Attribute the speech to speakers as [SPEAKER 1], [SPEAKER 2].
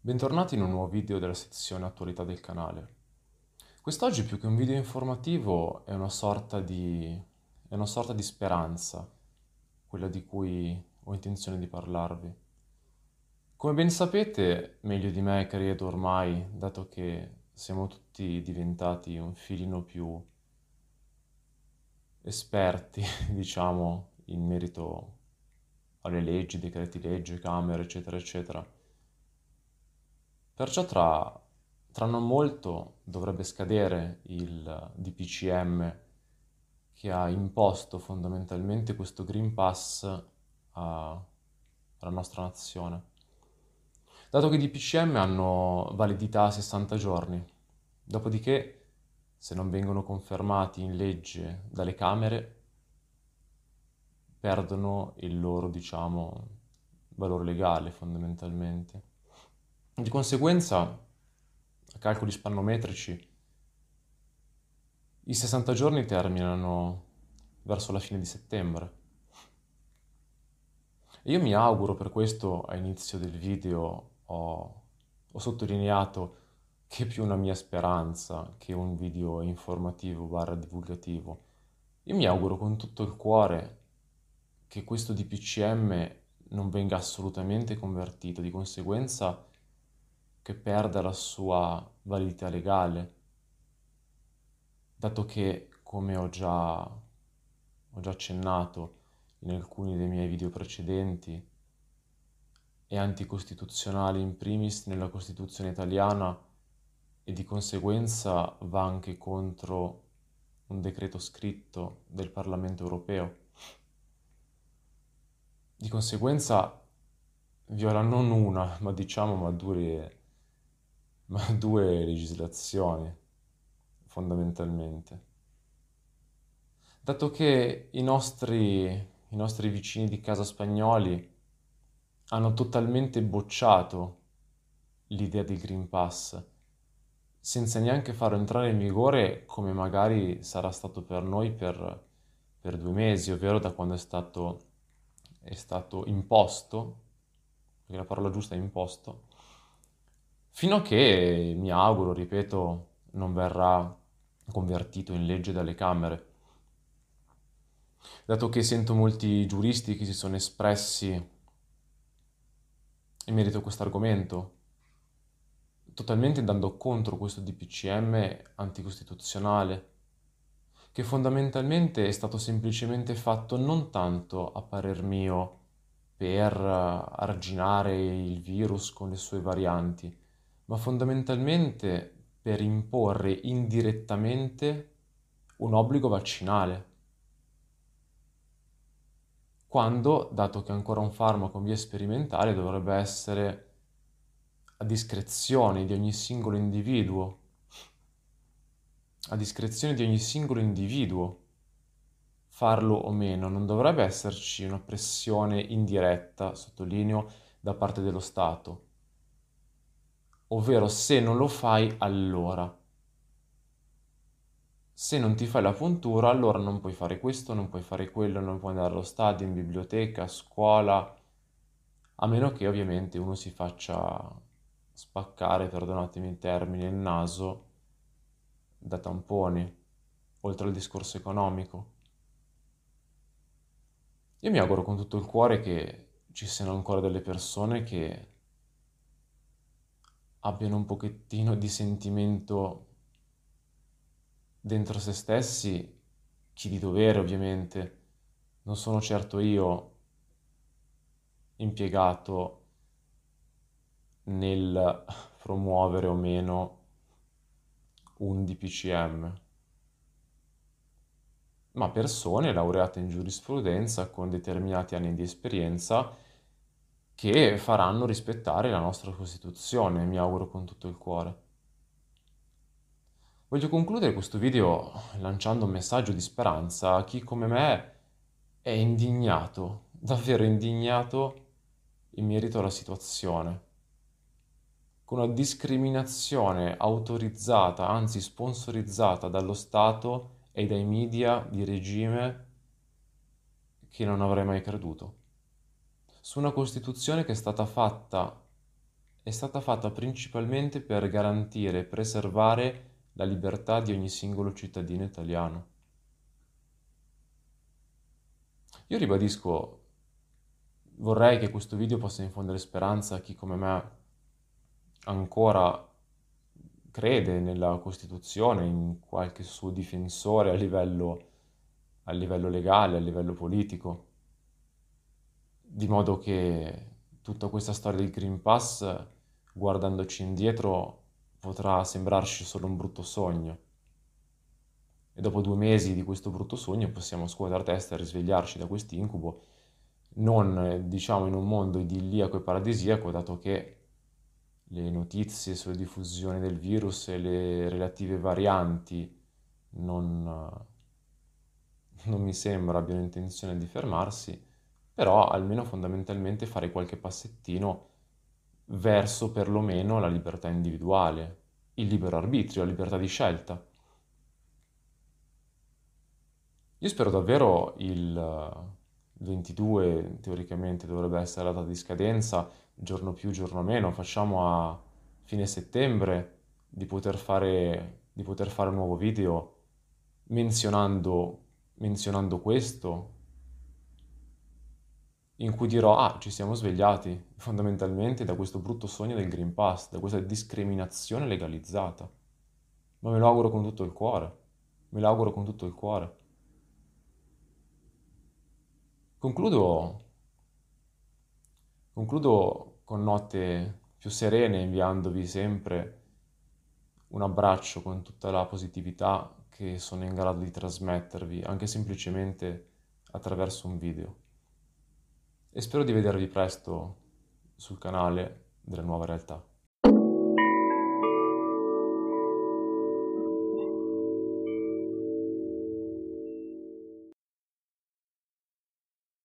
[SPEAKER 1] Bentornati in un nuovo video della sezione attualità del canale. Quest'oggi più che un video informativo è una sorta di, è una sorta di speranza, quella di cui ho intenzione di parlarvi. Come ben sapete, meglio di me credo ormai, dato che siamo tutti diventati un filino più esperti, diciamo, in merito alle leggi, decreti legge, camere, eccetera, eccetera Perciò tra, tra non molto dovrebbe scadere il DPCM che ha imposto fondamentalmente questo Green Pass a, alla nostra nazione. Dato che i DPCM hanno validità a 60 giorni, dopodiché se non vengono confermati in legge dalle Camere, perdono il loro, diciamo, valore legale fondamentalmente. Di conseguenza, a calcoli spannometrici, i 60 giorni terminano verso la fine di settembre. E io mi auguro, per questo a inizio del video ho, ho sottolineato che è più una mia speranza che un video informativo barra divulgativo. Io mi auguro con tutto il cuore che questo DPCM non venga assolutamente convertito, di conseguenza che perda la sua validità legale, dato che, come ho già, ho già accennato in alcuni dei miei video precedenti, è anticostituzionale in primis nella Costituzione italiana e di conseguenza va anche contro un decreto scritto del Parlamento europeo. Di conseguenza viola non una, ma diciamo ma due ma due legislazioni, fondamentalmente. Dato che i nostri, i nostri vicini di casa spagnoli hanno totalmente bocciato l'idea del Green Pass, senza neanche farlo entrare in vigore come magari sarà stato per noi per, per due mesi, ovvero da quando è stato, è stato imposto, perché la parola giusta è imposto, fino a che, mi auguro, ripeto, non verrà convertito in legge dalle Camere. Dato che sento molti giuristi che si sono espressi in merito a questo argomento, totalmente andando contro questo DPCM anticostituzionale, che fondamentalmente è stato semplicemente fatto non tanto, a parer mio, per arginare il virus con le sue varianti, ma fondamentalmente per imporre indirettamente un obbligo vaccinale. Quando, dato che è ancora un farmaco in via sperimentale, dovrebbe essere a discrezione di ogni singolo individuo, a discrezione di ogni singolo individuo. Farlo o meno, non dovrebbe esserci una pressione indiretta, sottolineo, da parte dello Stato. Ovvero se non lo fai allora. Se non ti fai la puntura, allora non puoi fare questo, non puoi fare quello, non puoi andare allo stadio, in biblioteca, a scuola, a meno che ovviamente uno si faccia spaccare, perdonatemi il termine, il naso da tamponi, oltre al discorso economico. Io mi auguro con tutto il cuore che ci siano ancora delle persone che abbiano un pochettino di sentimento dentro se stessi, chi di dovere ovviamente, non sono certo io impiegato nel promuovere o meno un DPCM, ma persone laureate in giurisprudenza con determinati anni di esperienza che faranno rispettare la nostra Costituzione, mi auguro con tutto il cuore. Voglio concludere questo video lanciando un messaggio di speranza a chi come me è indignato, davvero indignato in merito alla situazione, con una discriminazione autorizzata, anzi sponsorizzata dallo Stato e dai media di regime che non avrei mai creduto. Su una Costituzione che è stata fatta, è stata fatta principalmente per garantire e preservare la libertà di ogni singolo cittadino italiano. Io ribadisco, vorrei che questo video possa infondere speranza a chi come me ancora crede nella Costituzione, in qualche suo difensore a livello, a livello legale, a livello politico, di modo che tutta questa storia del Green Pass, guardandoci indietro, potrà sembrarci solo un brutto sogno. E dopo due mesi di questo brutto sogno possiamo scuotere testa e risvegliarci da quest'incubo, non diciamo in un mondo idilliaco e paradisiaco, dato che le notizie sulla diffusione del virus e le relative varianti non, non mi sembra abbiano intenzione di fermarsi, però almeno fondamentalmente fare qualche passettino verso perlomeno la libertà individuale, il libero arbitrio, la libertà di scelta. Io spero davvero il 22, teoricamente dovrebbe essere la data di scadenza, giorno più, giorno meno, facciamo a fine settembre di poter fare, di poter fare un nuovo video menzionando, menzionando questo, in cui dirò, ah, ci siamo svegliati fondamentalmente da questo brutto sogno del Green Pass, da questa discriminazione legalizzata. Ma me lo auguro con tutto il cuore, me lo auguro con tutto il cuore. Concludo Concludo con note più serene inviandovi sempre un abbraccio con tutta la positività che sono in grado di trasmettervi, anche semplicemente attraverso un video. E spero di vedervi presto sul canale della nuova realtà.